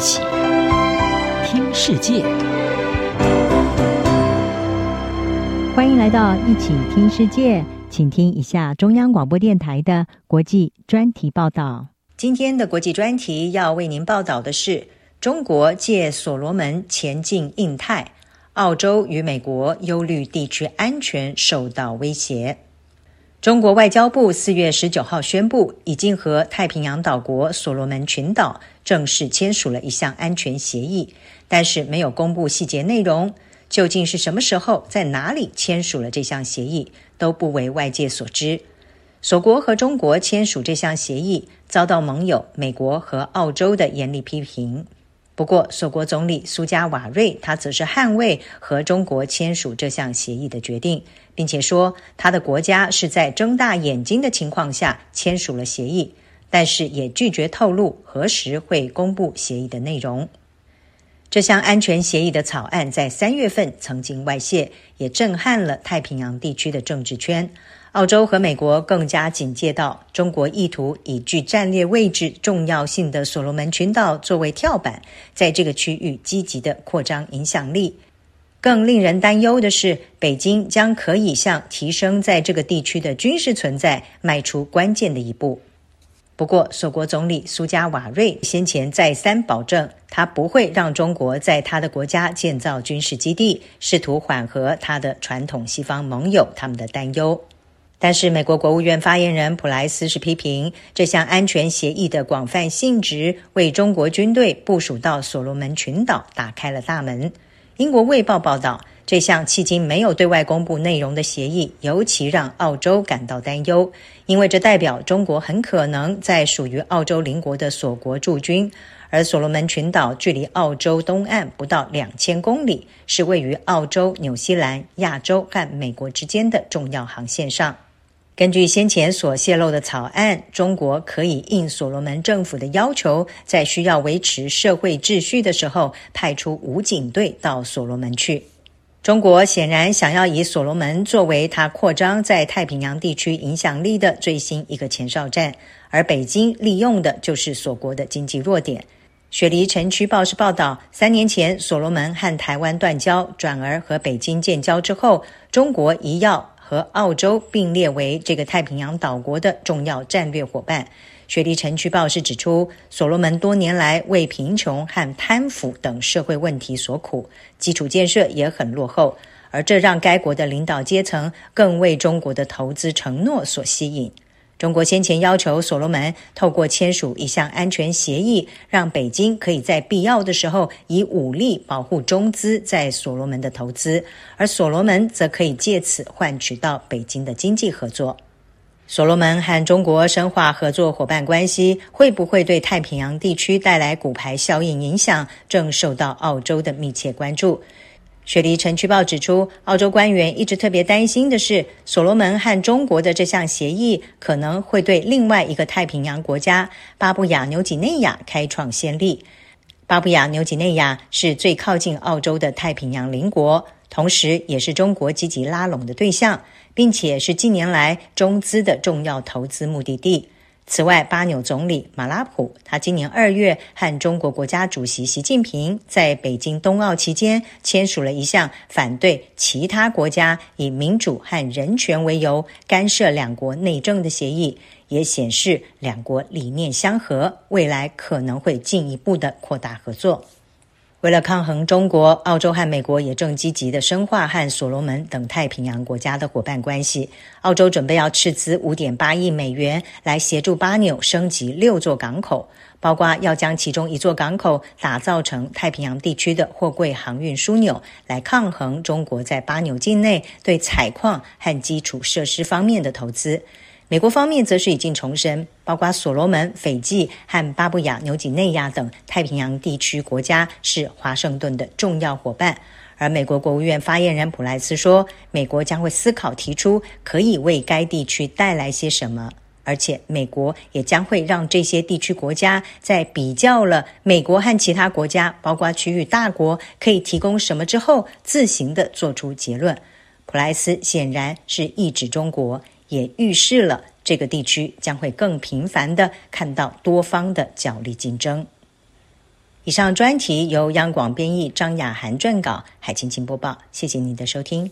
起听世界，欢迎来到一起听世界，请听一下中央广播电台的国际专题报道。今天的国际专题要为您报道的是：中国借所罗门前进印太，澳洲与美国忧虑地区安全受到威胁。中国外交部四月十九号宣布，已经和太平洋岛国所罗门群岛正式签署了一项安全协议，但是没有公布细节内容。究竟是什么时候、在哪里签署了这项协议，都不为外界所知。所国和中国签署这项协议，遭到盟友美国和澳洲的严厉批评。不过，所国总理苏加瓦瑞他则是捍卫和中国签署这项协议的决定，并且说他的国家是在睁大眼睛的情况下签署了协议，但是也拒绝透露何时会公布协议的内容。这项安全协议的草案在三月份曾经外泄，也震撼了太平洋地区的政治圈。澳洲和美国更加警戒到，中国意图以具战略位置重要性的所罗门群岛作为跳板，在这个区域积极地扩张影响力。更令人担忧的是，北京将可以向提升在这个地区的军事存在迈出关键的一步。不过，所国总理苏加瓦瑞先前再三保证，他不会让中国在他的国家建造军事基地，试图缓和他的传统西方盟友他们的担忧。但是，美国国务院发言人普莱斯是批评这项安全协议的广泛性质，为中国军队部署到所罗门群岛打开了大门。英国《卫报》报道，这项迄今没有对外公布内容的协议，尤其让澳洲感到担忧，因为这代表中国很可能在属于澳洲邻国的所国驻军。而所罗门群岛距离澳洲东岸不到两千公里，是位于澳洲、纽西兰、亚洲和美国之间的重要航线上。根据先前所泄露的草案，中国可以应所罗门政府的要求，在需要维持社会秩序的时候，派出武警队到所罗门去。中国显然想要以所罗门作为它扩张在太平洋地区影响力的最新一个前哨站，而北京利用的就是所国的经济弱点。雪梨城区报是报道，三年前所罗门和台湾断交，转而和北京建交之后，中国一要。和澳洲并列为这个太平洋岛国的重要战略伙伴。雪梨城区报是指出，所罗门多年来为贫穷和贪腐等社会问题所苦，基础建设也很落后，而这让该国的领导阶层更为中国的投资承诺所吸引。中国先前要求所罗门透过签署一项安全协议，让北京可以在必要的时候以武力保护中资在所罗门的投资，而所罗门则可以借此换取到北京的经济合作。所罗门和中国深化合作伙伴关系，会不会对太平洋地区带来骨牌效应影响，正受到澳洲的密切关注。雪梨城区报指出，澳洲官员一直特别担心的是，所罗门和中国的这项协议可能会对另外一个太平洋国家巴布亚纽几内亚开创先例。巴布亚纽几内亚是最靠近澳洲的太平洋邻国，同时也是中国积极拉拢的对象，并且是近年来中资的重要投资目的地。此外，巴纽总理马拉普，他今年二月和中国国家主席习近平在北京冬奥期间签署了一项反对其他国家以民主和人权为由干涉两国内政的协议，也显示两国理念相合，未来可能会进一步的扩大合作。为了抗衡中国，澳洲和美国也正积极地深化和所罗门等太平洋国家的伙伴关系。澳洲准备要斥资五点八亿美元来协助巴纽升级六座港口，包括要将其中一座港口打造成太平洋地区的货柜航运枢纽，来抗衡中国在巴纽境内对采矿和基础设施方面的投资。美国方面则是已经重申，包括所罗门、斐济和巴布亚纽几内亚等太平洋地区国家是华盛顿的重要伙伴。而美国国务院发言人普莱斯说，美国将会思考提出可以为该地区带来些什么，而且美国也将会让这些地区国家在比较了美国和其他国家，包括区域大国可以提供什么之后，自行的做出结论。普莱斯显然是意指中国。也预示了这个地区将会更频繁的看到多方的角力竞争。以上专题由央广编译张雅涵撰稿，海青青播报。谢谢您的收听。